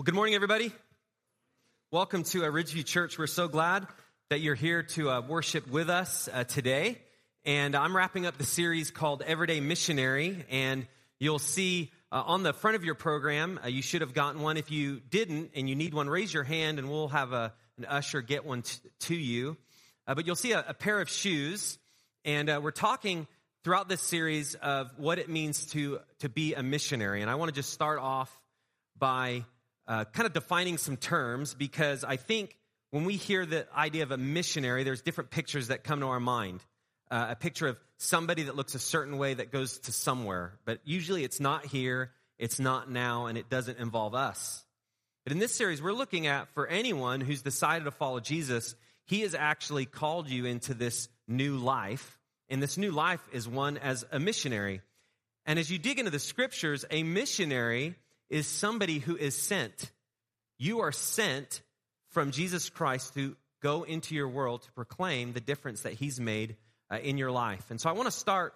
Well, good morning, everybody. Welcome to uh, Ridgeview Church. We're so glad that you're here to uh, worship with us uh, today. And I'm wrapping up the series called Everyday Missionary. And you'll see uh, on the front of your program, uh, you should have gotten one. If you didn't and you need one, raise your hand and we'll have a, an usher get one t- to you. Uh, but you'll see a, a, pair of shoes. And we're talking throughout this series of what it means to, to be a missionary. And I want to just start off by uh, kind of defining some terms because I think when we hear the idea of a missionary, there's different pictures that come to our mind. Uh, a picture of somebody that looks a certain way that goes to somewhere, but usually it's not here, it's not now, and it doesn't involve us. But in this series, we're looking at for anyone who's decided to follow Jesus, he has actually called you into this new life. And this new life is one as a missionary. And as you dig into the scriptures, a missionary is somebody who is sent. You are sent from Jesus Christ to go into your world to proclaim the difference that he's made uh, in your life. And so I want to start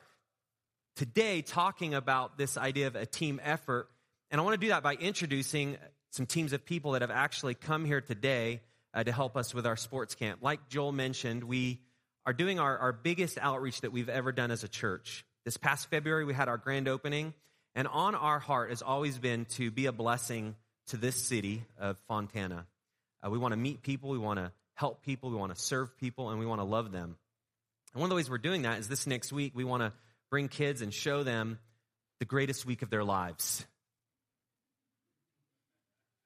today talking about this idea of a team effort. And I want to do that by introducing some teams of people that have actually come here today uh, to help us with our sports camp. Like Joel mentioned, we are doing our, our biggest outreach that we've ever done as a church. This past February, we had our grand opening. And on our heart has always been to be a blessing to this city of Fontana. Uh, we want to meet people, we want to help people, we want to serve people, and we want to love them. And one of the ways we're doing that is this next week, we want to bring kids and show them the greatest week of their lives.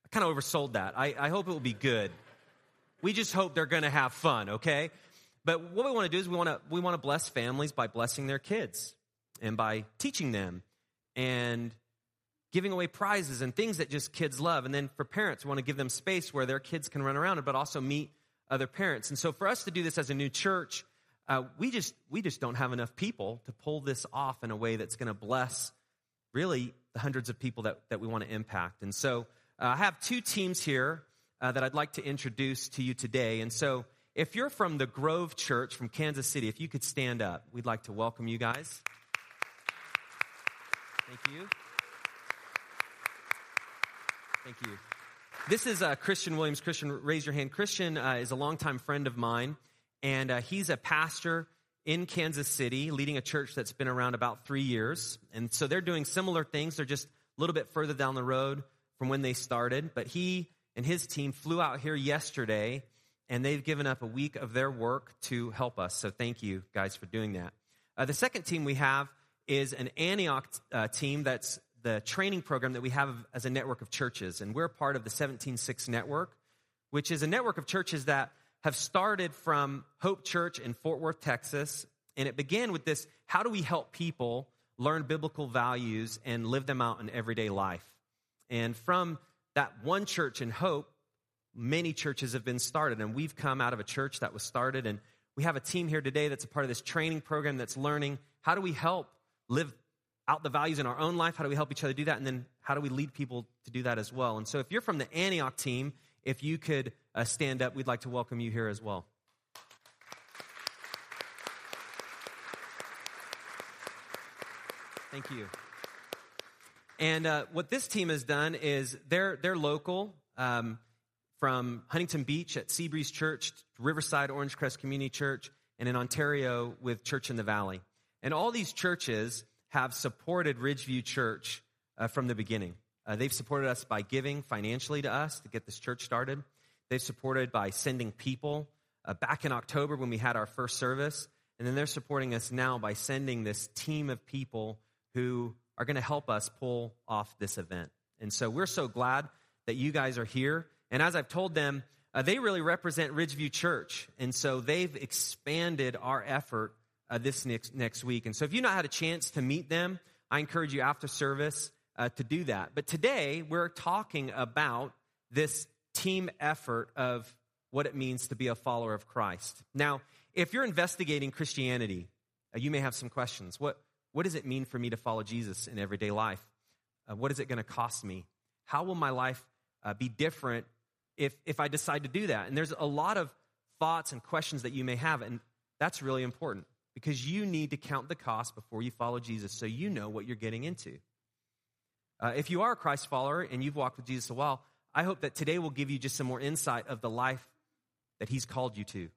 I kind of oversold that. I, I hope it will be good. We just hope they're going to have fun, okay? But what we want to do is we want to we want to bless families by blessing their kids and by teaching them and giving away prizes and things that just kids love. And then for parents, we want to give them space where their kids can run around, but also meet other parents. And so for us to do this as a new church, uh, we just we just don't have enough people to pull this off in a way that's going to bless really the hundreds of people that, that we want to impact. And so uh, I have two teams here uh, that I'd like to introduce to you today. And so if you're from the Grove Church from Kansas City, if you could stand up, we'd like to welcome you guys. You. Thank you. This is uh, Christian Williams. Christian, raise your hand. Christian uh, is a longtime friend of mine, and uh, he's a pastor in Kansas City, leading a church that's been around about three years. And so they're doing similar things. They're just a little bit further down the road from when they started. But he and his team flew out here yesterday, and they've given up a week of their work to help us. So thank you, guys, for doing that. Uh, the second team we have is an Antioch uh, team that's the training program that we have as a network of churches. And we're part of the 176 network, which is a network of churches that have started from Hope Church in Fort Worth, Texas. And it began with this how do we help people learn biblical values and live them out in everyday life? And from that one church in Hope, many churches have been started. And we've come out of a church that was started. And we have a team here today that's a part of this training program that's learning how do we help live out the values in our own life? How do we help each other do that? And then how do we lead people to do that as well? And so if you're from the Antioch team, if you could uh, stand up, we'd like to welcome you here as well. Thank you. And uh, what this team has done is they're, they're local um, from Huntington Beach at Seabreeze Church, Riverside Orange Crest Community Church, and in Ontario with Church in the Valley. And all these churches have supported Ridgeview Church uh, from the beginning. Uh, they've supported us by giving financially to us to get this church started. They've supported by sending people uh, back in October when we had our first service. And then they're supporting us now by sending this team of people who are going to help us pull off this event. And so we're so glad that you guys are here. And as I've told them, uh, they really represent Ridgeview Church. And so they've expanded our effort uh, this next, next week. And so if you've not had a chance to meet them, I encourage you after service uh, to do that. But today we're talking about this team effort of what it means to be a follower of Christ. Now, if you're investigating Christianity, uh, you may have some questions. What, what does it mean for me to follow Jesus in everyday life? Uh, what is it going to cost me? How will my life uh, be different if, if I decide to do that? And there's a lot of thoughts and questions that you may have, and that's really important because you need to count the cost before you follow Jesus so you know what you're getting into. Uh, if you are a Christ follower and you've walked with Jesus a while, I hope that today will give you just some more insight of the life that He's called you to.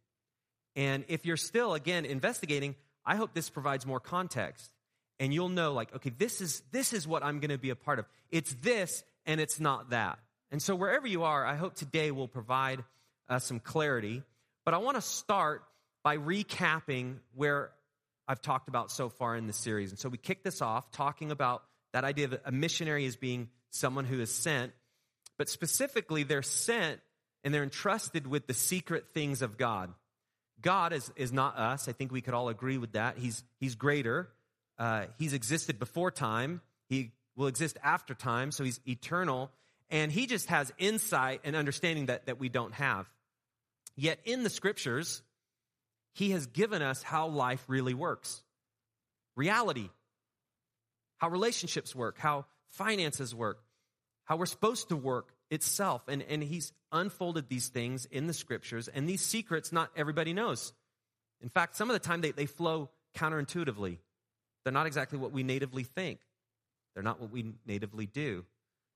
And if you're still, again, investigating, I hope this provides more context. And you'll know, like, okay, this is, this is what I'm going to be a part of. It's this and it's not that. And so, wherever you are, I hope today will provide uh, some clarity. But I want to start by recapping where I've talked about so far in the series. And so, we kicked this off talking about that idea that a missionary is being someone who is sent, but specifically, they're sent and they're entrusted with the secret things of God. God is, is not us. I think we could all agree with that. He's, he's greater. Uh, he's existed before time. He will exist after time, so he's eternal. And he just has insight and understanding that, that we don't have. Yet in the scriptures, he has given us how life really works reality, how relationships work, how finances work, how we're supposed to work itself. And, and he's unfolded these things in the scriptures, and these secrets not everybody knows. In fact, some of the time they, they flow counterintuitively. They're not exactly what we natively think, they're not what we natively do.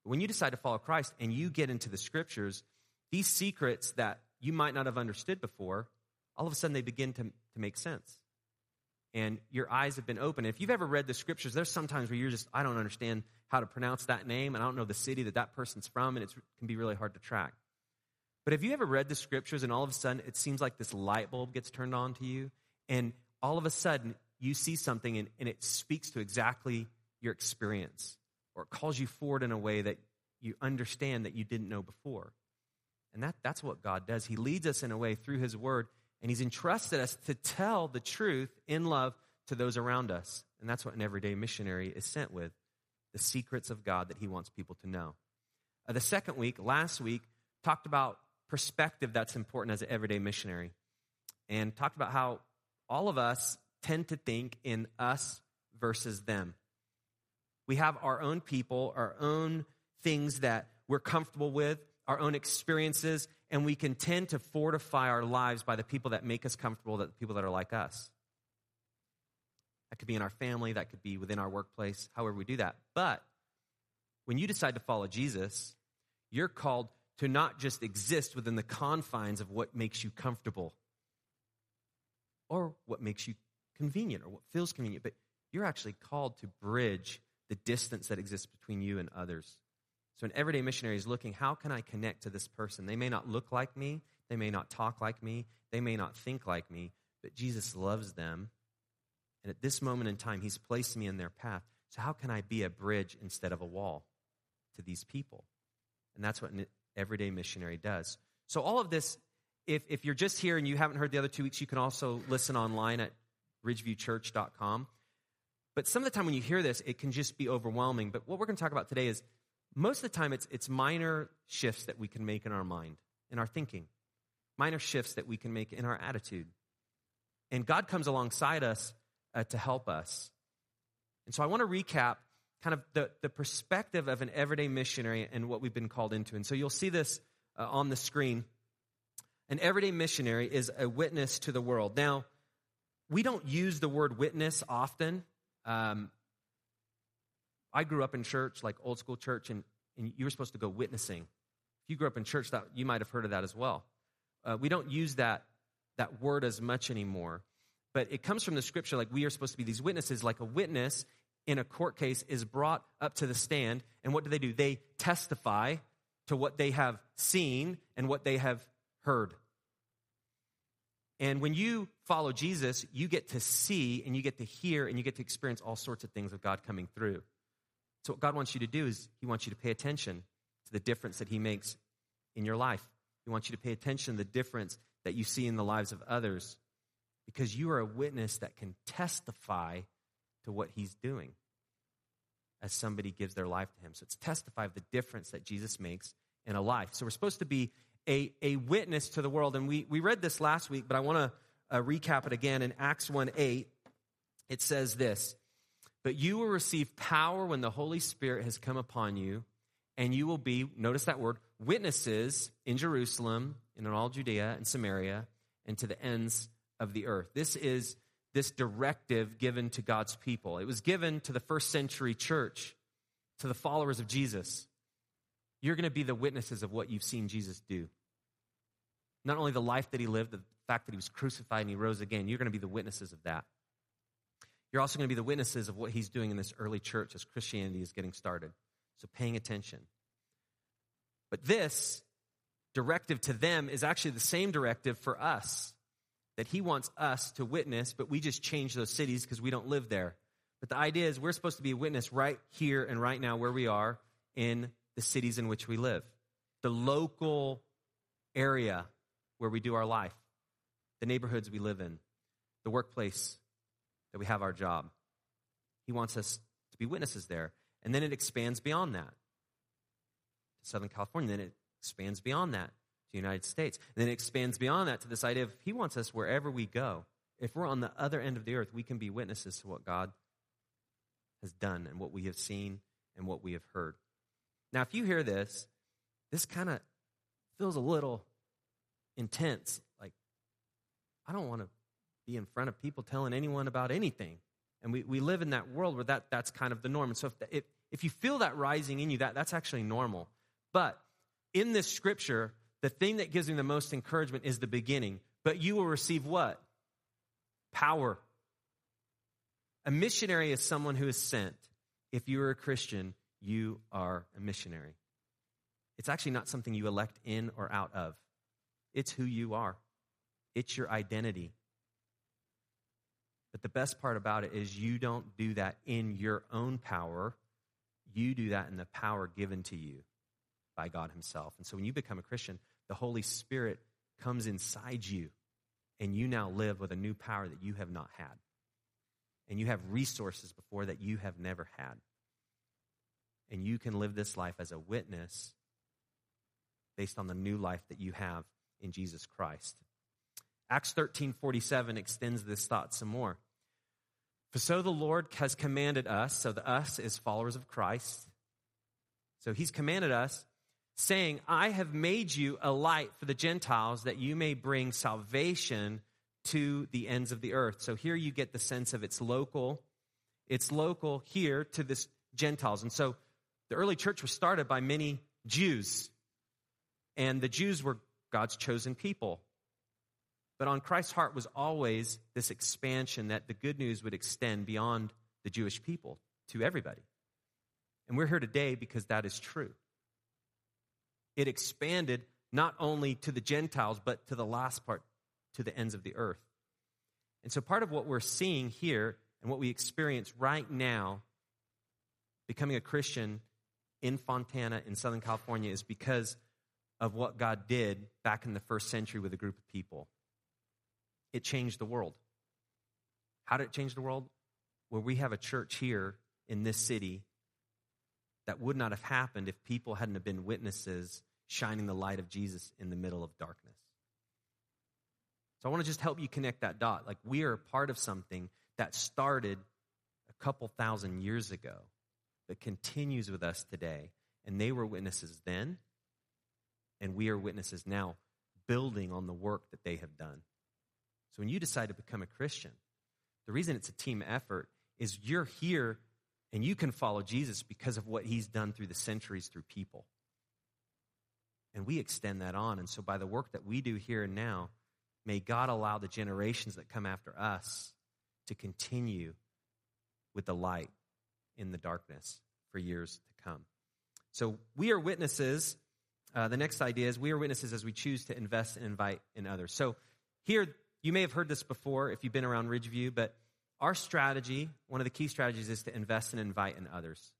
But when you decide to follow Christ and you get into the scriptures, these secrets that you might not have understood before, all of a sudden they begin to, to make sense. And your eyes have been opened. If you've ever read the scriptures, there's sometimes where you're just, I don't understand how to pronounce that name, and I don't know the city that that person's from, and it can be really hard to track. But have you ever read the scriptures and all of a sudden it seems like this light bulb gets turned on to you? And all of a sudden you see something and, and it speaks to exactly your experience or it calls you forward in a way that you understand that you didn't know before. And that, that's what God does. He leads us in a way through His Word, and He's entrusted us to tell the truth in love to those around us. And that's what an everyday missionary is sent with the secrets of God that He wants people to know. Uh, the second week, last week, talked about perspective that's important as an everyday missionary and talked about how all of us tend to think in us versus them. We have our own people, our own things that we're comfortable with, our own experiences, and we can tend to fortify our lives by the people that make us comfortable, that the people that are like us. That could be in our family, that could be within our workplace, however we do that. But when you decide to follow Jesus, you're called to not just exist within the confines of what makes you comfortable or what makes you convenient or what feels convenient, but you're actually called to bridge the distance that exists between you and others. So, an everyday missionary is looking, how can I connect to this person? They may not look like me, they may not talk like me, they may not think like me, but Jesus loves them. And at this moment in time, He's placed me in their path. So, how can I be a bridge instead of a wall to these people? And that's what an everyday missionary does. So, all of this, if, if you're just here and you haven't heard the other two weeks, you can also listen online at ridgeviewchurch.com. But some of the time when you hear this, it can just be overwhelming. But what we're going to talk about today is most of the time it's, it's minor shifts that we can make in our mind, in our thinking, minor shifts that we can make in our attitude. And God comes alongside us uh, to help us. And so I want to recap kind of the, the perspective of an everyday missionary and what we've been called into. And so you'll see this uh, on the screen. An everyday missionary is a witness to the world. Now, we don't use the word witness often. Um, I grew up in church, like old school church, and, and you were supposed to go witnessing. If you grew up in church, that you might have heard of that as well. Uh, we don't use that that word as much anymore, but it comes from the scripture. Like we are supposed to be these witnesses. Like a witness in a court case is brought up to the stand, and what do they do? They testify to what they have seen and what they have heard. And when you follow Jesus, you get to see and you get to hear and you get to experience all sorts of things of God coming through. So, what God wants you to do is He wants you to pay attention to the difference that He makes in your life. He wants you to pay attention to the difference that you see in the lives of others because you are a witness that can testify to what he's doing as somebody gives their life to him. So it's testify of the difference that Jesus makes in a life. So we're supposed to be a, a witness to the world. And we, we read this last week, but I want to uh, recap it again. In Acts 1 8, it says this But you will receive power when the Holy Spirit has come upon you, and you will be, notice that word, witnesses in Jerusalem, and in all Judea and Samaria, and to the ends of the earth. This is this directive given to God's people. It was given to the first century church, to the followers of Jesus. you're going to be the witnesses of what you've seen Jesus do. Not only the life that he lived, the fact that he was crucified and he rose again, you're going to be the witnesses of that. You're also going to be the witnesses of what he's doing in this early church as Christianity is getting started. So paying attention. But this directive to them is actually the same directive for us that he wants us to witness, but we just change those cities because we don't live there. But the idea is we're supposed to be a witness right here and right now where we are in the cities in which we live, the local area where we do our life, the neighborhoods we live in, the workplace that we have our job. He wants us to be witnesses there. And then it expands beyond that to Southern California. Then it expands beyond that to the United States. And then it expands beyond that to this idea of He wants us wherever we go. If we're on the other end of the earth, we can be witnesses to what God has done and what we have seen and what we have heard. Now, if you hear this, this kind of feels a little intense. Like, I don't want to be in front of people telling anyone about anything. And we, we live in that world where that, that's kind of the norm. And so if, if, if you feel that rising in you, that, that's actually normal. But in this scripture, the thing that gives me the most encouragement is the beginning. But you will receive what? Power. A missionary is someone who is sent. If you are a Christian, you are a missionary. It's actually not something you elect in or out of, it's who you are, it's your identity. But the best part about it is you don't do that in your own power. You do that in the power given to you by God Himself. And so when you become a Christian, the Holy Spirit comes inside you, and you now live with a new power that you have not had. And you have resources before that you have never had. And you can live this life as a witness based on the new life that you have in Jesus Christ. Acts 13 47 extends this thought some more. For so the Lord has commanded us, so the us is followers of Christ. So he's commanded us, saying, I have made you a light for the Gentiles that you may bring salvation to the ends of the earth. So here you get the sense of it's local. It's local here to this Gentiles. And so the early church was started by many Jews. And the Jews were God's chosen people. But on Christ's heart was always this expansion that the good news would extend beyond the Jewish people to everybody. And we're here today because that is true. It expanded not only to the Gentiles, but to the last part, to the ends of the earth. And so part of what we're seeing here and what we experience right now, becoming a Christian in Fontana, in Southern California, is because of what God did back in the first century with a group of people it changed the world. How did it change the world? Where we have a church here in this city that would not have happened if people hadn't have been witnesses shining the light of Jesus in the middle of darkness. So I want to just help you connect that dot. Like we are part of something that started a couple thousand years ago, that continues with us today. And they were witnesses then, and we are witnesses now, building on the work that they have done. So when you decide to become a Christian, the reason it's a team effort is you're here and you can follow Jesus because of what he's done through the centuries through people. And we extend that on. And so by the work that we do here and now, may God allow the generations that come after us to continue with the light in the darkness for years to come. So we are witnesses. Uh, the next idea is we are witnesses as we choose to invest and invite in others. So here, you may have heard this before if you've been around Ridgeview, but our strategy, one of the key strategies, is to invest and invite in others.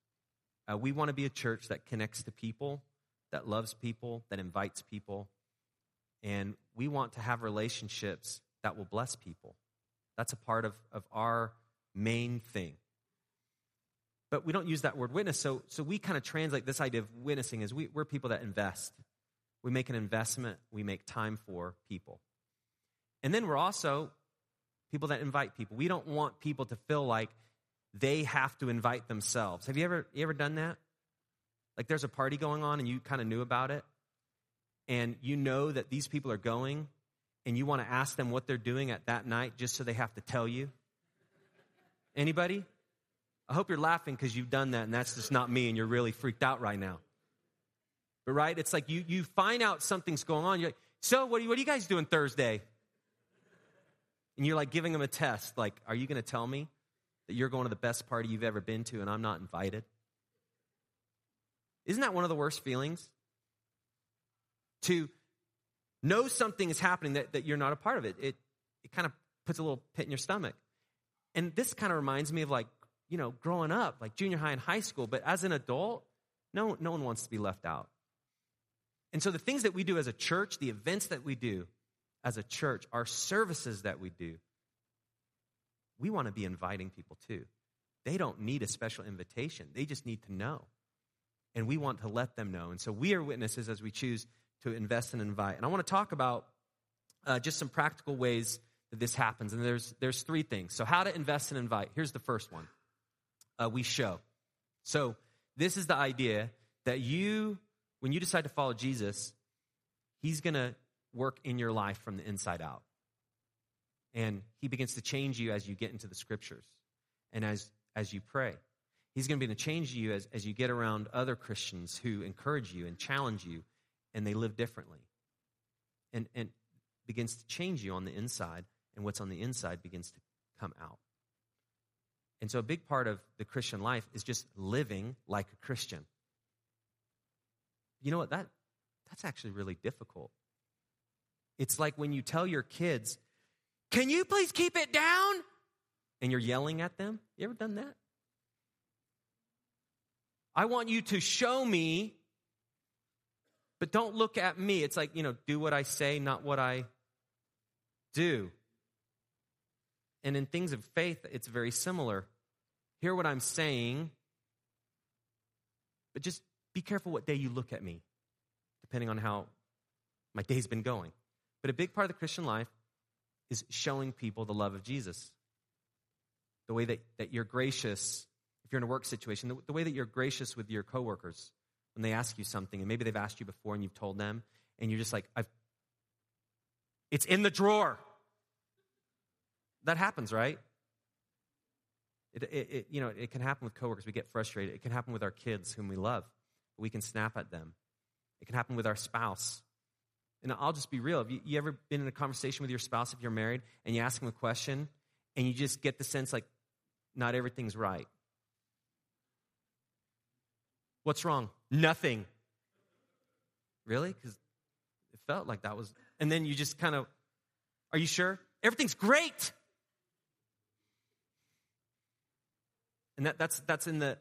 Uh, we want to be a church that connects to people, that loves people, that invites people, and we want to have relationships that will bless people. That's a part of, of our main thing. But we don't use that word witness, so, so we kind of translate this idea of witnessing as we, we're people that invest. We make an investment, we make time for people. And then we're also people that invite people. We don't want people to feel like they have to invite themselves. Have you ever you ever done that? Like there's a party going on and you kind of knew about it and you know that these people are going and you want to ask them what they're doing at that night just so they have to tell you? Anybody? I hope you're laughing because you've done that and that's just not me and you're really freaked out right now. But right, it's like you you find out something's going on. You're like, so what are you, what are you guys doing Thursday? And you're like giving them a test. Like, are you going to tell me that you're going to the best party you've ever been to and I'm not invited? Isn't that one of the worst feelings? To know something is happening that, that you're not a part of it. It, it kind of puts a little pit in your stomach. And this kind of reminds me of like, you know, growing up, like junior high and high school, but as an adult, no, no one wants to be left out. And so the things that we do as a church, the events that we do as a church, our services that we do, we want to be inviting people too. They don't need a special invitation, they just need to know. And we want to let them know. And so we are witnesses as we choose to invest and invite. And I want to talk about uh, just some practical ways that this happens. And there's, there's three things. So, how to invest and invite. Here's the first one uh, we show. So, this is the idea that you, when you decide to follow Jesus, He's going to work in your life from the inside out. And He begins to change you as you get into the scriptures and as, as you pray. He's going to be to change you as, as you get around other Christians who encourage you and challenge you and they live differently. And, and begins to change you on the inside, and what's on the inside begins to come out. And so, a big part of the Christian life is just living like a Christian. You know what? That, that's actually really difficult. It's like when you tell your kids, Can you please keep it down? And you're yelling at them. You ever done that? I want you to show me, but don't look at me. It's like, you know, do what I say, not what I do. And in things of faith, it's very similar. Hear what I'm saying, but just be careful what day you look at me, depending on how my day's been going. But a big part of the Christian life is showing people the love of Jesus. The way that, that you're gracious, if you're in a work situation, the, the way that you're gracious with your coworkers when they ask you something, and maybe they've asked you before and you've told them, and you're just like, I've, it's in the drawer. That happens, right? It, it, it, you know, it can happen with coworkers. We get frustrated. It can happen with our kids whom we love. We can snap at them. It can happen with our spouse. And I'll just be real. Have you, you ever been in a conversation with your spouse if you're married and you ask them a question and you just get the sense like not everything's right? What's wrong? Nothing. Really? Because it felt like that was. And then you just kind of, are you sure? Everything's great. And that, that's, that's in the,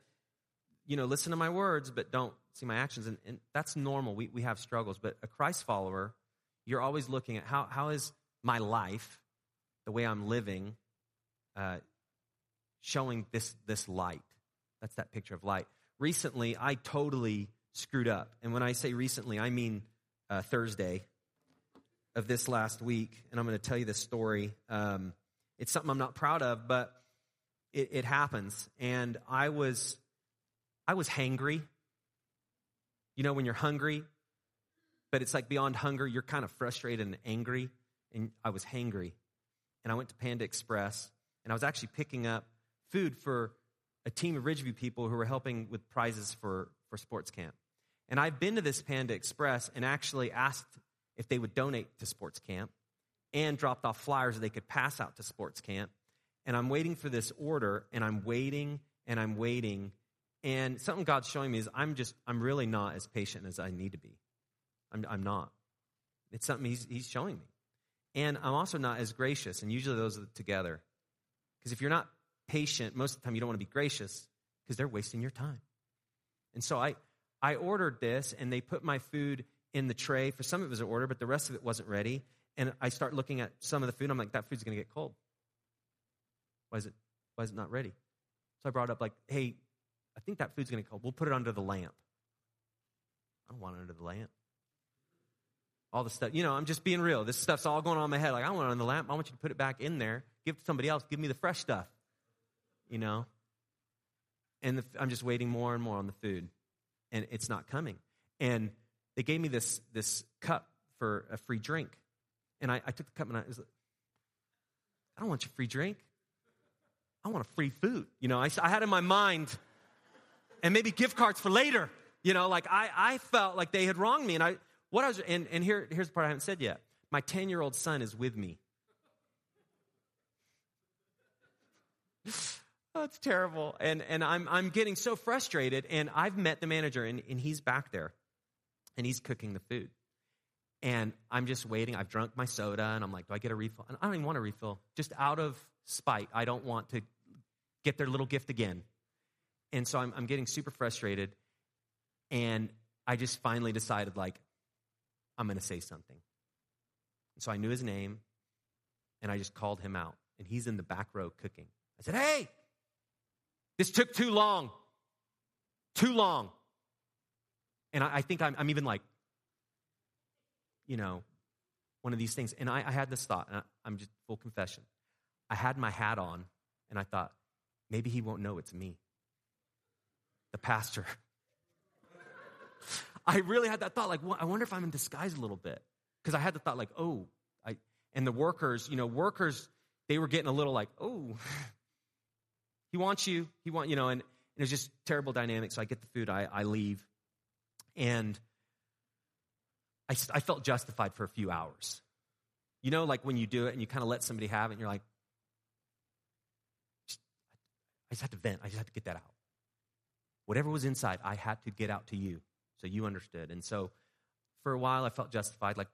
you know, listen to my words, but don't see my actions. And, and that's normal. We, we have struggles. But a Christ follower, you're always looking at how, how is my life, the way I'm living, uh, showing this, this light. That's that picture of light. Recently, I totally screwed up. And when I say recently, I mean uh, Thursday of this last week. And I'm going to tell you this story. Um, it's something I'm not proud of, but it, it happens. And I was, I was hangry. You know, when you're hungry, but it's like beyond hunger, you're kind of frustrated and angry. And I was hangry. And I went to Panda Express, and I was actually picking up food for a team of Ridgeview people who were helping with prizes for, for sports camp. And I've been to this Panda Express and actually asked if they would donate to sports camp and dropped off flyers they could pass out to sports camp and I'm waiting for this order, and I'm waiting and I'm waiting. And something God's showing me is I'm just, I'm really not as patient as I need to be. I'm, I'm not. It's something he's, he's showing me. And I'm also not as gracious, and usually those are together. Because if you're not patient, most of the time you don't want to be gracious because they're wasting your time. And so I, I ordered this, and they put my food in the tray. For some of it was an order, but the rest of it wasn't ready. And I start looking at some of the food. I'm like, that food's going to get cold. Why is it, why is it not ready? So I brought up, like, hey, I think that food's going to cold. We'll put it under the lamp. I don't want it under the lamp. All the stuff, you know, I'm just being real. This stuff's all going on in my head. Like, I want it on the lamp. I want you to put it back in there. Give it to somebody else. Give me the fresh stuff, you know? And the, I'm just waiting more and more on the food, and it's not coming. And they gave me this, this cup for a free drink. And I, I took the cup and I was like, I don't want your free drink. I want a free food. You know, I, I had in my mind, and maybe gift cards for later, You know, like I, I felt like they had wronged me. And I, what I was, and, and here, here's the part I haven't said yet. My 10 year old son is with me. That's terrible. And, and I'm, I'm getting so frustrated. And I've met the manager, and, and he's back there, and he's cooking the food. And I'm just waiting. I've drunk my soda, and I'm like, do I get a refill? And I don't even want a refill. Just out of spite, I don't want to get their little gift again. And so I'm, I'm getting super frustrated. And I just finally decided, like, I'm going to say something. And so I knew his name, and I just called him out. And he's in the back row cooking. I said, Hey, this took too long. Too long. And I, I think I'm, I'm, even like, you know, one of these things. And I, I had this thought, and I, I'm just full confession. I had my hat on, and I thought, maybe he won't know it's me, the pastor. I really had that thought, like, well, I wonder if I'm in disguise a little bit. Because I had the thought, like, oh, I, and the workers, you know, workers, they were getting a little like, oh, he wants you. He want, you know, and, and it was just terrible dynamic. So I get the food, I, I leave. And I, I felt justified for a few hours. You know, like when you do it and you kind of let somebody have it and you're like, I just had to vent. I just had to get that out. Whatever was inside, I had to get out to you so you understood. And so for a while, I felt justified, like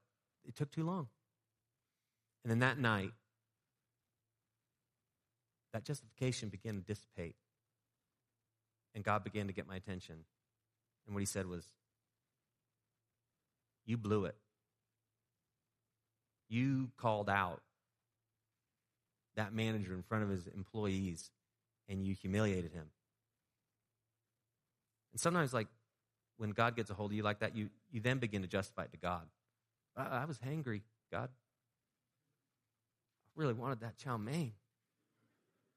it took too long. And then that night, that justification began to dissipate. And God began to get my attention. And what he said was, You blew it. You called out that manager in front of his employees and you humiliated him. And sometimes, like, when God gets a hold of you like that, you, you then begin to justify it to God. I, I was hangry, God. I really wanted that chow mein.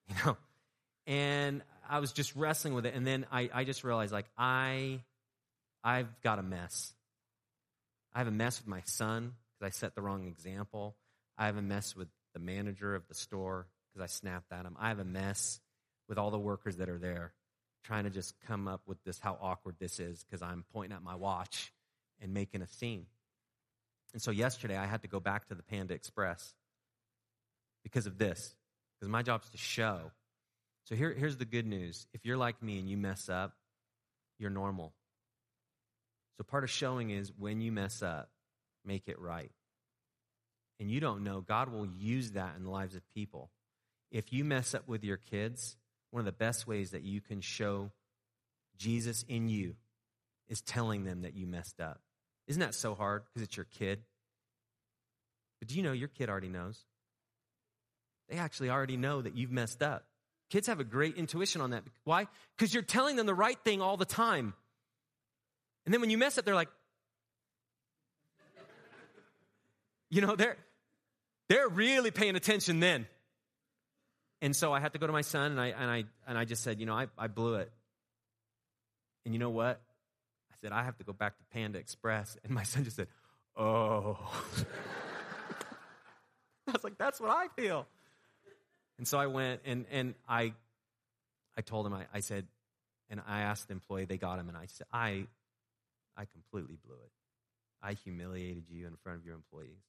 You know? And I was just wrestling with it. And then I, I just realized, like, I, I've got a mess. I have a mess with my son because I set the wrong example. I have a mess with the manager of the store because I snapped at him. I have a mess with all the workers that are there trying to just come up with this how awkward this is because I'm pointing at my watch and making a scene. And so yesterday I had to go back to the Panda Express because of this, because my job is to show. So here, here's the good news if you're like me and you mess up, you're normal. So part of showing is when you mess up, make it right. And you don't know, God will use that in the lives of people. If you mess up with your kids, one of the best ways that you can show Jesus in you is telling them that you messed up. Isn't that so hard because it's your kid? But do you know your kid already knows? They actually already know that you've messed up. Kids have a great intuition on that. Why? Because you're telling them the right thing all the time. And then when you mess up, they're like, you know, they're they're really paying attention then. And so I had to go to my son and I, and I, and I just said, you know, I, I blew it. And you know what? I said, I have to go back to Panda Express. And my son just said, oh. I was like, that's what I feel. And so I went and, and I, I told him, I, I said, and I asked the employee, they got him, and I said, I, I completely blew it. I humiliated you in front of your employees.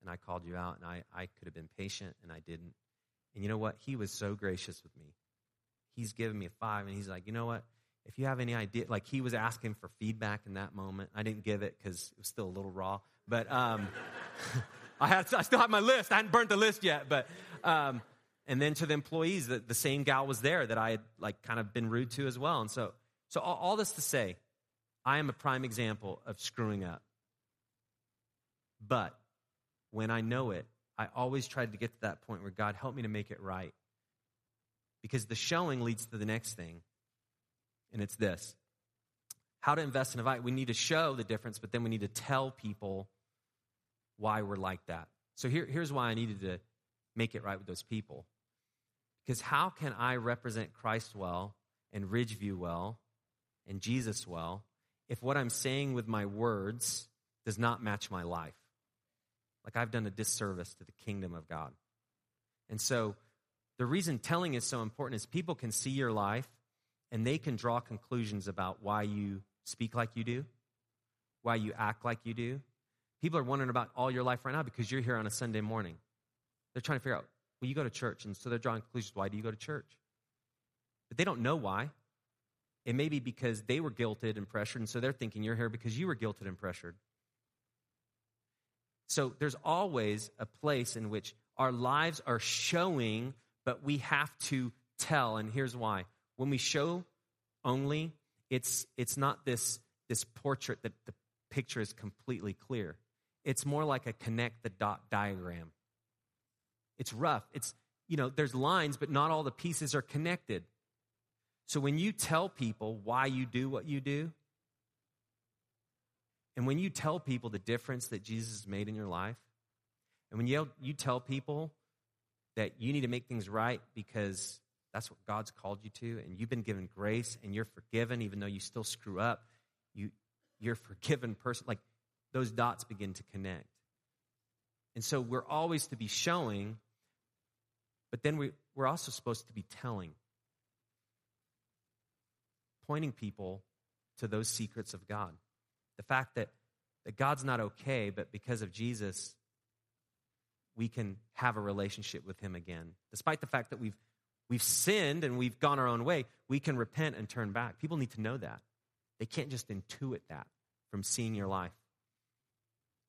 And I called you out, and I, I could have been patient, and I didn't. And you know what? He was so gracious with me. He's given me a five, and he's like, you know what? If you have any idea, like he was asking for feedback in that moment. I didn't give it because it was still a little raw, but um, I had I still have my list. I hadn't burnt the list yet, but um, and then to the employees, that the same gal was there that I had like kind of been rude to as well. And so, so all, all this to say, I am a prime example of screwing up. But when I know it, I always tried to get to that point where God helped me to make it right. Because the showing leads to the next thing, and it's this how to invest in a We need to show the difference, but then we need to tell people why we're like that. So here, here's why I needed to make it right with those people. Because how can I represent Christ well and Ridgeview well and Jesus well if what I'm saying with my words does not match my life? Like I've done a disservice to the kingdom of God. And so the reason telling is so important is people can see your life and they can draw conclusions about why you speak like you do, why you act like you do. People are wondering about all your life right now because you're here on a Sunday morning. They're trying to figure out, well, you go to church. And so they're drawing conclusions. Why do you go to church? But they don't know why. It may be because they were guilted and pressured, and so they're thinking you're here because you were guilted and pressured. So there's always a place in which our lives are showing, but we have to tell. And here's why. When we show only, it's, it's not this, this portrait that the picture is completely clear. It's more like a connect the dot diagram. It's rough. It's, you know, there's lines, but not all the pieces are connected. So when you tell people why you do what you do, and when you tell people the difference that Jesus has made in your life, and when you, you tell people that you need to make things right because that's what God's called you to, and you've been given grace and you're forgiven even though you still screw up, you, you're forgiven person. Like those dots begin to connect. And so we're always to be showing, but then we, we're also supposed to be telling pointing people to those secrets of God. The fact that, that God's not okay, but because of Jesus, we can have a relationship with Him again. Despite the fact that we've, we've sinned and we've gone our own way, we can repent and turn back. People need to know that. They can't just intuit that from seeing your life.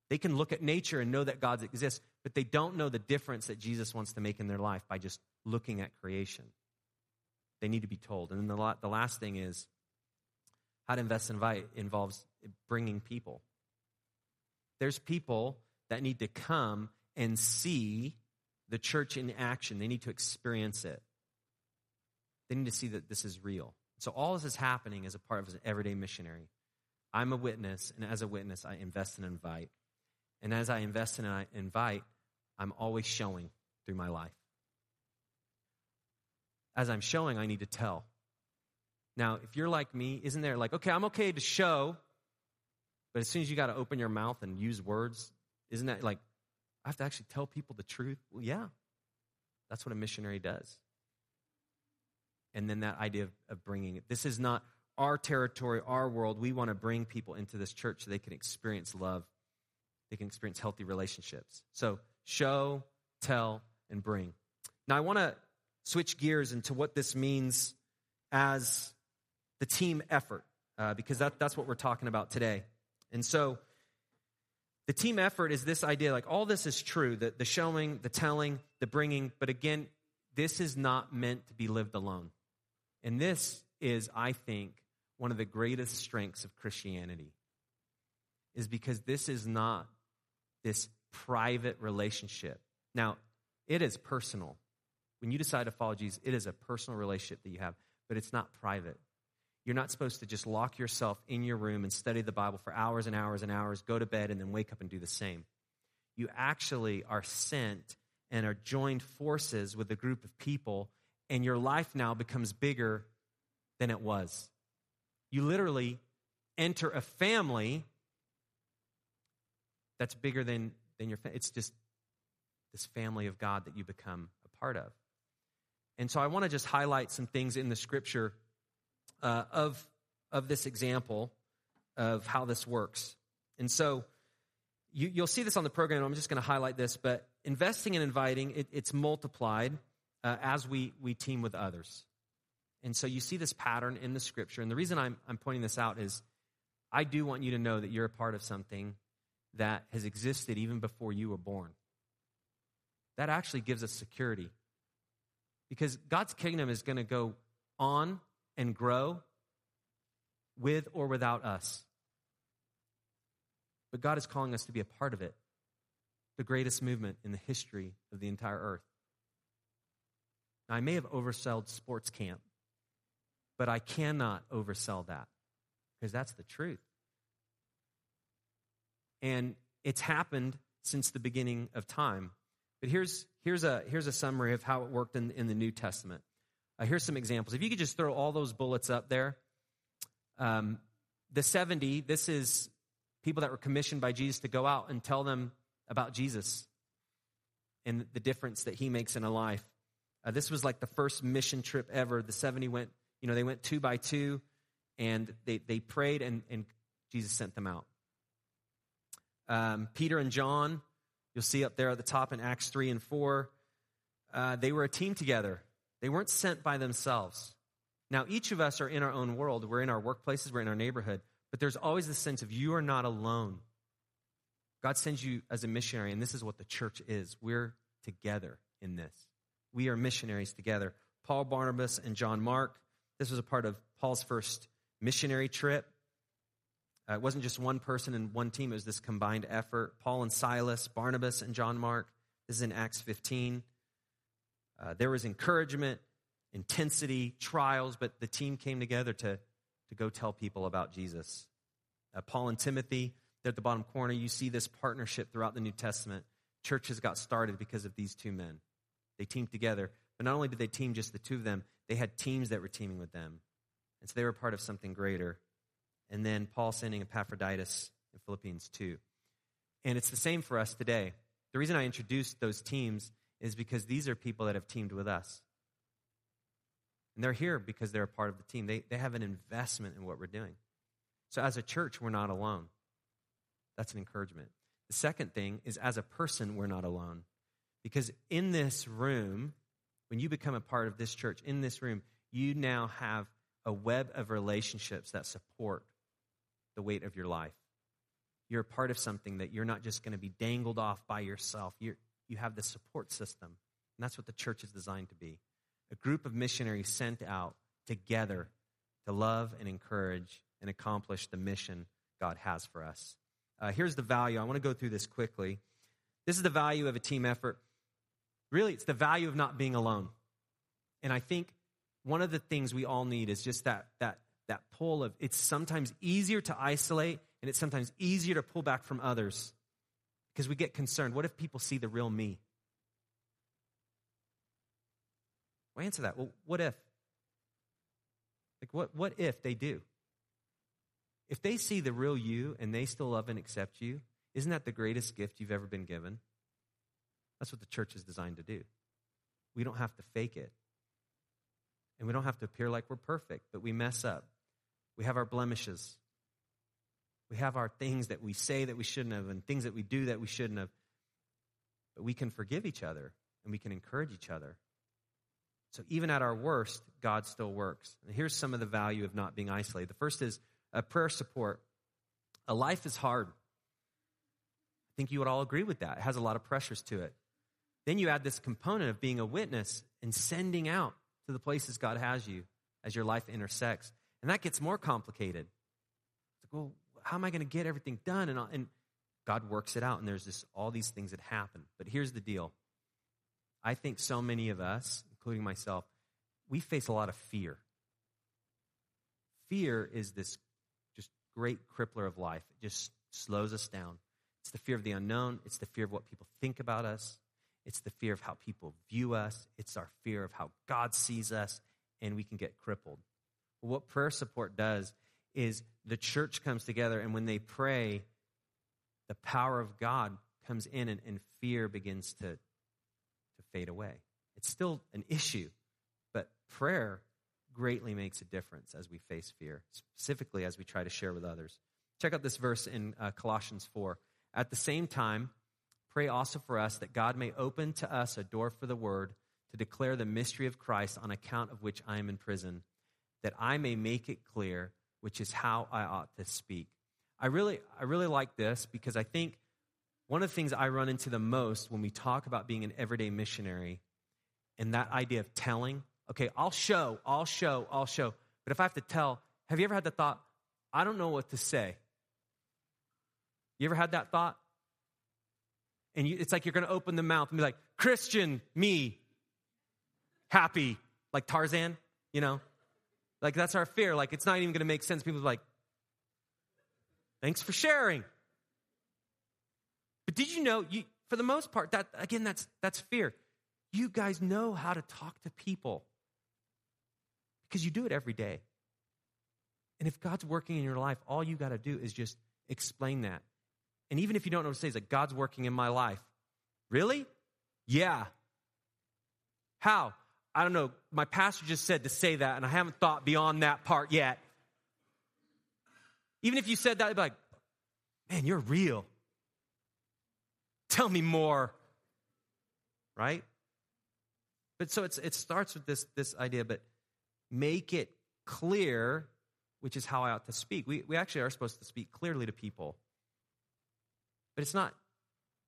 They can look at nature and know that God exists, but they don't know the difference that Jesus wants to make in their life by just looking at creation. They need to be told. And then the, the last thing is how to invest in invite involves bringing people. There's people that need to come and see the church in action. They need to experience it. They need to see that this is real. So all this is happening as a part of an everyday missionary. I'm a witness, and as a witness, I invest and invite. And as I invest and I invite, I'm always showing through my life as I'm showing, I need to tell. Now, if you're like me, isn't there like, okay, I'm okay to show, but as soon as you got to open your mouth and use words, isn't that like, I have to actually tell people the truth? Well, yeah, that's what a missionary does. And then that idea of, of bringing it. This is not our territory, our world. We want to bring people into this church so they can experience love, they can experience healthy relationships. So, show, tell, and bring. Now, I want to switch gears into what this means as the team effort, uh, because that, that's what we're talking about today. And so, the team effort is this idea like all this is true the, the showing, the telling, the bringing, but again, this is not meant to be lived alone. And this is, I think, one of the greatest strengths of Christianity, is because this is not this private relationship. Now, it is personal. When you decide to follow Jesus, it is a personal relationship that you have, but it's not private. You're not supposed to just lock yourself in your room and study the Bible for hours and hours and hours, go to bed, and then wake up and do the same. You actually are sent and are joined forces with a group of people, and your life now becomes bigger than it was. You literally enter a family that's bigger than, than your family. It's just this family of God that you become a part of. And so I want to just highlight some things in the scripture uh, of, of this example of how this works. And so you, will see this on the program. I'm just going to highlight this, but investing and inviting, it, it's multiplied uh, as we, we team with others. And so you see this pattern in the scripture. And the reason I'm, I'm pointing this out is I do want you to know that you're a part of something that has existed even before you were born. That actually gives us security because God's kingdom is going to go on and grow with or without us. But God is calling us to be a part of it, the greatest movement in the history of the entire earth. Now, I may have oversold sports camp, but I cannot oversell that because that's the truth. And it's happened since the beginning of time. But here's, here's, a, here's a summary of how it worked in, in the New Testament. Uh, here's some examples. If you could just throw all those bullets up there. Um, the 70, this is people that were commissioned by Jesus to go out and tell them about Jesus and the difference that he makes in a life. Uh, this was like the first mission trip ever. The 70 went, you know, they went two by two and they, they prayed, and, and Jesus sent them out. Um, Peter and John, you'll see up there at the top in Acts 3 and 4, uh, they were a team together. They weren't sent by themselves. Now, each of us are in our own world. We're in our workplaces, we're in our neighborhood, but there's always the sense of you are not alone. God sends you as a missionary, and this is what the church is. We're together in this. We are missionaries together. Paul, Barnabas, and John Mark. This was a part of Paul's first missionary trip. Uh, it wasn't just one person and one team, it was this combined effort. Paul and Silas, Barnabas and John Mark. This is in Acts 15. Uh, there was encouragement, intensity, trials, but the team came together to, to go tell people about Jesus. Uh, Paul and Timothy, there at the bottom corner, you see this partnership throughout the New Testament. Churches got started because of these two men. They teamed together. But not only did they team just the two of them, they had teams that were teaming with them. And so they were part of something greater. And then Paul sending Epaphroditus in Philippians 2. And it's the same for us today. The reason I introduced those teams is because these are people that have teamed with us. And they're here because they're a part of the team. They, they have an investment in what we're doing. So as a church, we're not alone. That's an encouragement. The second thing is as a person, we're not alone. Because in this room, when you become a part of this church, in this room, you now have a web of relationships that support the weight of your life. You're a part of something that you're not just going to be dangled off by yourself. you you have the support system. And that's what the church is designed to be a group of missionaries sent out together to love and encourage and accomplish the mission God has for us. Uh, here's the value. I want to go through this quickly. This is the value of a team effort. Really, it's the value of not being alone. And I think one of the things we all need is just that, that, that pull of it's sometimes easier to isolate and it's sometimes easier to pull back from others because we get concerned. What if people see the real me? Well, answer that. Well, what if? Like, what, what if they do? If they see the real you and they still love and accept you, isn't that the greatest gift you've ever been given? That's what the church is designed to do. We don't have to fake it. And we don't have to appear like we're perfect, but we mess up. We have our blemishes. We have our things that we say that we shouldn't have and things that we do that we shouldn't have. But we can forgive each other and we can encourage each other. So even at our worst, God still works. And here's some of the value of not being isolated. The first is a prayer support. A life is hard. I think you would all agree with that. It has a lot of pressures to it. Then you add this component of being a witness and sending out to the places God has you as your life intersects. And that gets more complicated. It's like, well, how am I going to get everything done? And, and God works it out, and there's this, all these things that happen. But here's the deal I think so many of us, including myself, we face a lot of fear. Fear is this just great crippler of life. It just slows us down. It's the fear of the unknown, it's the fear of what people think about us, it's the fear of how people view us. It's our fear of how God sees us, and we can get crippled. What prayer support does is the church comes together, and when they pray, the power of God comes in, and, and fear begins to, to fade away. It's still an issue, but prayer greatly makes a difference as we face fear, specifically as we try to share with others. Check out this verse in uh, Colossians 4. At the same time, Pray also for us that God may open to us a door for the word to declare the mystery of Christ on account of which I am in prison, that I may make it clear, which is how I ought to speak. I really, I really like this because I think one of the things I run into the most when we talk about being an everyday missionary and that idea of telling, okay, I'll show, I'll show, I'll show. But if I have to tell, have you ever had the thought, I don't know what to say? You ever had that thought? and you, it's like you're going to open the mouth and be like, Christian, me, happy, like Tarzan, you know? Like that's our fear. Like it's not even going to make sense. People are like, thanks for sharing. But did you know, you, for the most part, that again, that's that's fear. You guys know how to talk to people because you do it every day. And if God's working in your life, all you got to do is just explain that. And even if you don't know what to say, it's like, God's working in my life. Really? Yeah. How? I don't know. My pastor just said to say that, and I haven't thought beyond that part yet. Even if you said that, they'd be like, man, you're real. Tell me more. Right? But so it's, it starts with this, this idea, but make it clear, which is how I ought to speak. We, we actually are supposed to speak clearly to people. But it's not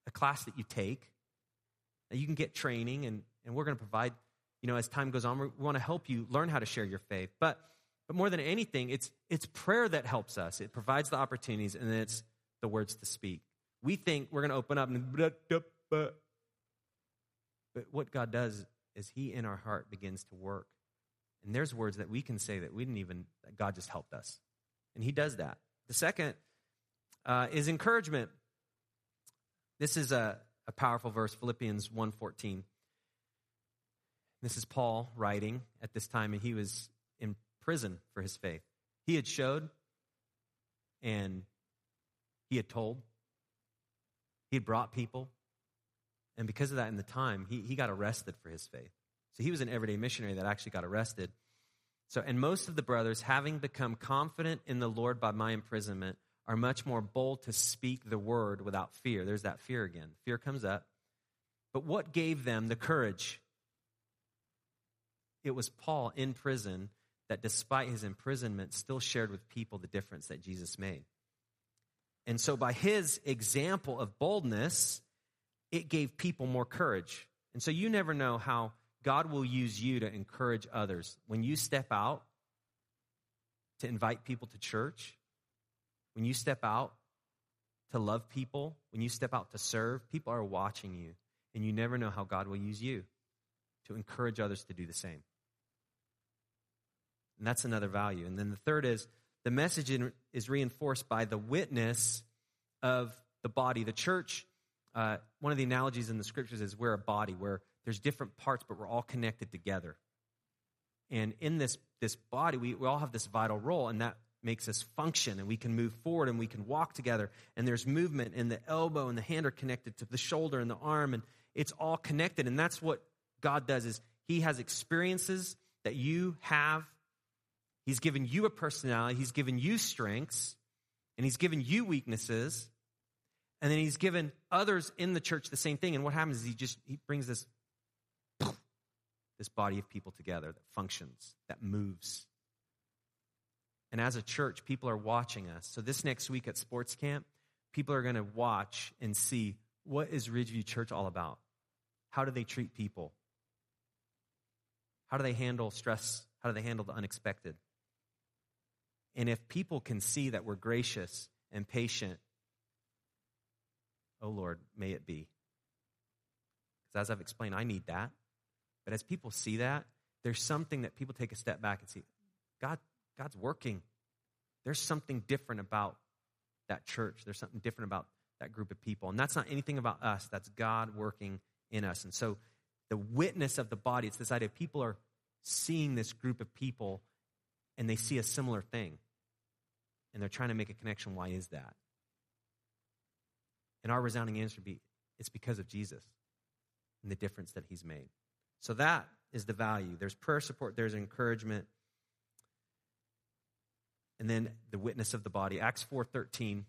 a class that you take. You can get training, and, and we're going to provide, you know, as time goes on, we want to help you learn how to share your faith. But, but more than anything, it's, it's prayer that helps us. It provides the opportunities, and then it's the words to speak. We think we're going to open up and. But what God does is He in our heart begins to work. And there's words that we can say that we didn't even, God just helped us. And He does that. The second uh, is encouragement. This is a, a powerful verse, Philippians 1.14. This is Paul writing at this time, and he was in prison for his faith. He had showed and he had told. He had brought people. And because of that, in the time, he, he got arrested for his faith. So he was an everyday missionary that actually got arrested. So, and most of the brothers, having become confident in the Lord by my imprisonment, are much more bold to speak the word without fear. There's that fear again. Fear comes up. But what gave them the courage? It was Paul in prison that, despite his imprisonment, still shared with people the difference that Jesus made. And so, by his example of boldness, it gave people more courage. And so, you never know how God will use you to encourage others. When you step out to invite people to church, when you step out to love people, when you step out to serve, people are watching you. And you never know how God will use you to encourage others to do the same. And that's another value. And then the third is the message is reinforced by the witness of the body. The church, uh, one of the analogies in the scriptures is we're a body where there's different parts, but we're all connected together. And in this, this body, we, we all have this vital role, and that makes us function and we can move forward and we can walk together and there's movement and the elbow and the hand are connected to the shoulder and the arm and it's all connected and that's what god does is he has experiences that you have he's given you a personality he's given you strengths and he's given you weaknesses and then he's given others in the church the same thing and what happens is he just he brings this this body of people together that functions that moves and as a church, people are watching us. So this next week at sports camp, people are going to watch and see what is Ridgeview Church all about? How do they treat people? How do they handle stress? How do they handle the unexpected? And if people can see that we're gracious and patient, oh Lord, may it be. Because as I've explained, I need that. But as people see that, there's something that people take a step back and see God, God's working. There's something different about that church. There's something different about that group of people. And that's not anything about us, that's God working in us. And so the witness of the body, it's this idea people are seeing this group of people and they see a similar thing. And they're trying to make a connection. Why is that? And our resounding answer would be it's because of Jesus and the difference that he's made. So that is the value. There's prayer support, there's encouragement, and then the witness of the body. Acts 4:13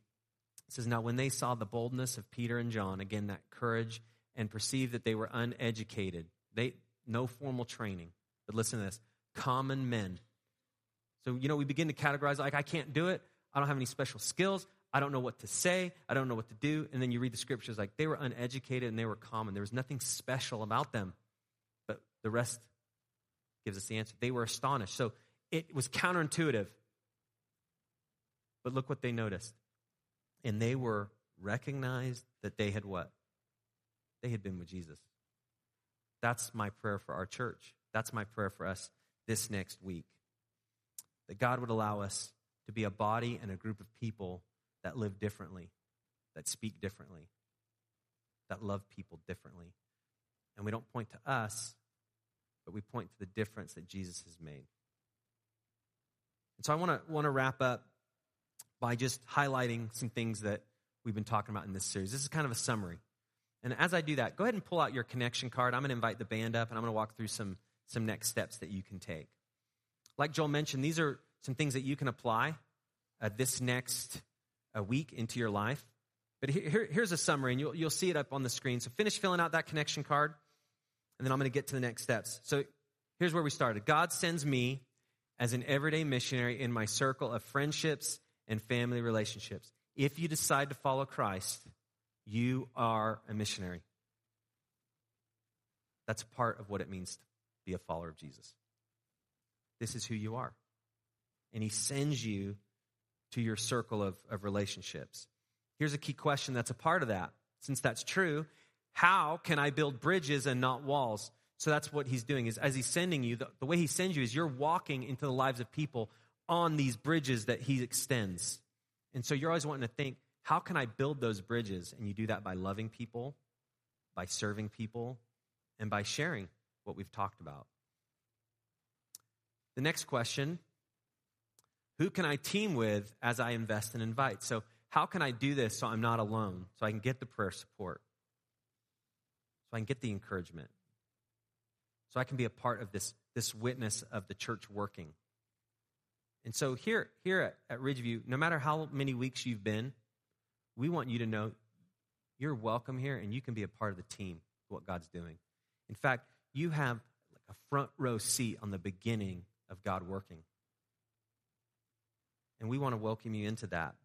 says now when they saw the boldness of Peter and John, again that courage and perceived that they were uneducated. They no formal training. But listen to this, common men. So you know we begin to categorize like I can't do it. I don't have any special skills. I don't know what to say. I don't know what to do. And then you read the scriptures like they were uneducated and they were common. There was nothing special about them. But the rest gives us the answer. They were astonished. So it was counterintuitive. But look what they noticed. And they were recognized that they had what? They had been with Jesus. That's my prayer for our church. That's my prayer for us this next week. That God would allow us to be a body and a group of people that live differently, that speak differently, that love people differently. And we don't point to us, but we point to the difference that Jesus has made. And so I want to want to wrap up by just highlighting some things that we've been talking about in this series. This is kind of a summary. And as I do that, go ahead and pull out your connection card. I'm going to invite the band up and I'm going to walk through some, some next steps that you can take. Like Joel mentioned, these are some things that you can apply uh, this next uh, week into your life. But here, here's a summary, and you'll, you'll see it up on the screen. So finish filling out that connection card, and then I'm going to get to the next steps. So here's where we started God sends me as an everyday missionary in my circle of friendships and family relationships. If you decide to follow Christ, you are a missionary. That's part of what it means to be a follower of Jesus. This is who you are. And he sends you to your circle of, of relationships. Here's a key question that's a part of that. Since that's true, how can I build bridges and not walls? So that's what he's doing is as he's sending you, the, the way he sends you is you're walking into the lives of people on these bridges that he extends. And so you're always wanting to think, how can I build those bridges? And you do that by loving people, by serving people, and by sharing what we've talked about. The next question who can I team with as I invest and invite? So, how can I do this so I'm not alone, so I can get the prayer support, so I can get the encouragement, so I can be a part of this, this witness of the church working? And so, here, here at, at Ridgeview, no matter how many weeks you've been, we want you to know you're welcome here and you can be a part of the team, what God's doing. In fact, you have like a front row seat on the beginning of God working. And we want to welcome you into that.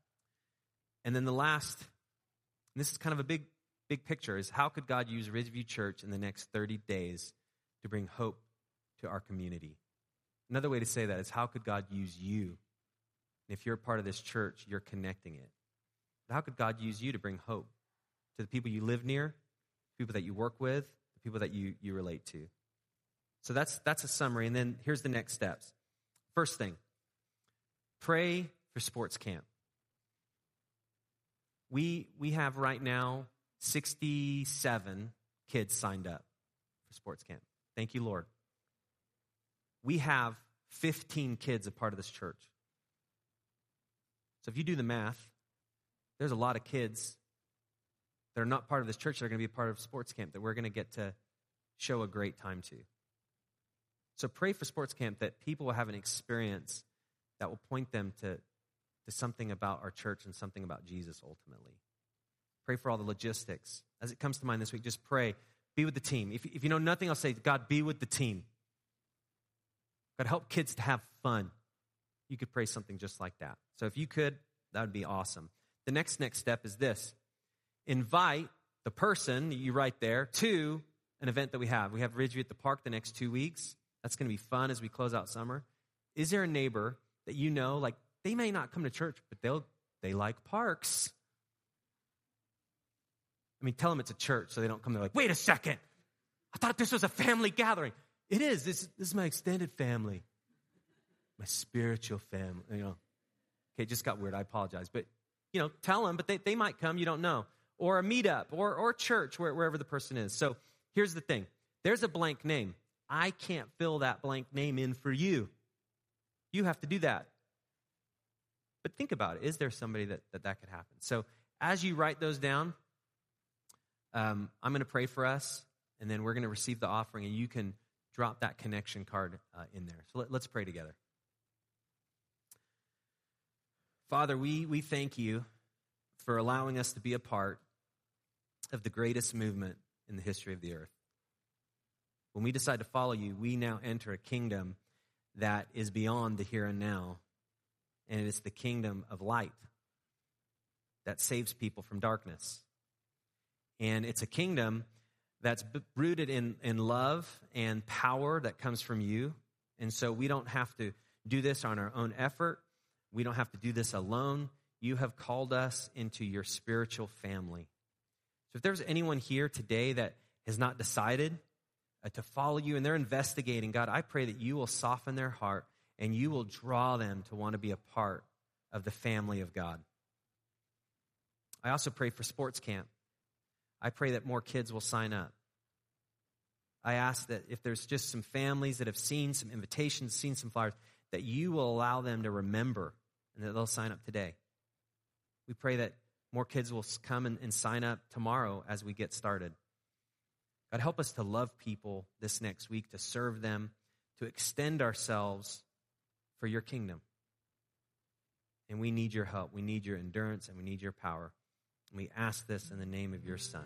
And then the last, and this is kind of a big, big picture, is how could God use Ridgeview Church in the next 30 days to bring hope to our community? Another way to say that is how could God use you? And if you're a part of this church, you're connecting it. But how could God use you to bring hope to the people you live near, people that you work with, the people that you, you relate to? So that's, that's a summary. And then here's the next steps. First thing, Pray for sports camp. We, we have right now 67 kids signed up for sports camp. Thank you, Lord. We have 15 kids a part of this church. So if you do the math, there's a lot of kids that are not part of this church that are going to be a part of sports camp that we're going to get to show a great time to. So pray for sports camp that people will have an experience that will point them to, to something about our church and something about Jesus ultimately. Pray for all the logistics. As it comes to mind this week, just pray. Be with the team. If, if you know nothing else, say, God, be with the team. God, help kids to have fun. You could pray something just like that. So if you could, that would be awesome. The next next step is this invite the person you write there to an event that we have. We have Ridgeview at the park the next two weeks. That's going to be fun as we close out summer. Is there a neighbor that you know, like they may not come to church, but they'll they like parks. I mean, tell them it's a church so they don't come there like, wait a second. I thought this was a family gathering. It is. This, this is my extended family. My spiritual family. You know. Okay, just got weird. I apologize. But, you know, tell them, but they, they might come, you don't know. Or a meetup or, or church, where, wherever the person is. So here's the thing there's a blank name. I can't fill that blank name in for you. You have to do that. But think about it. Is there somebody that that, that could happen? So as you write those down, um, I'm going to pray for us, and then we're going to receive the offering, and you can drop that connection card uh, in there. So let, let's pray together. Father, we, we thank you for allowing us to be a part of the greatest movement in the history of the earth. When we decide to follow you, we now enter a kingdom that is beyond the here and now, and it is the kingdom of light that saves people from darkness. And it's a kingdom that's rooted in, in love and power that comes from you. And so we don't have to do this on our own effort. We don't have to do this alone. You have called us into your spiritual family. So if there's anyone here today that has not decided uh, to follow you and they're investigating, God, I pray that you will soften their heart and you will draw them to want to be a part of the family of God. I also pray for sports camp. I pray that more kids will sign up. I ask that if there's just some families that have seen some invitations, seen some flyers, that you will allow them to remember and that they'll sign up today. We pray that more kids will come and, and sign up tomorrow as we get started. God, help us to love people this next week, to serve them, to extend ourselves for your kingdom. And we need your help. We need your endurance and we need your power. And we ask this in the name of your Son.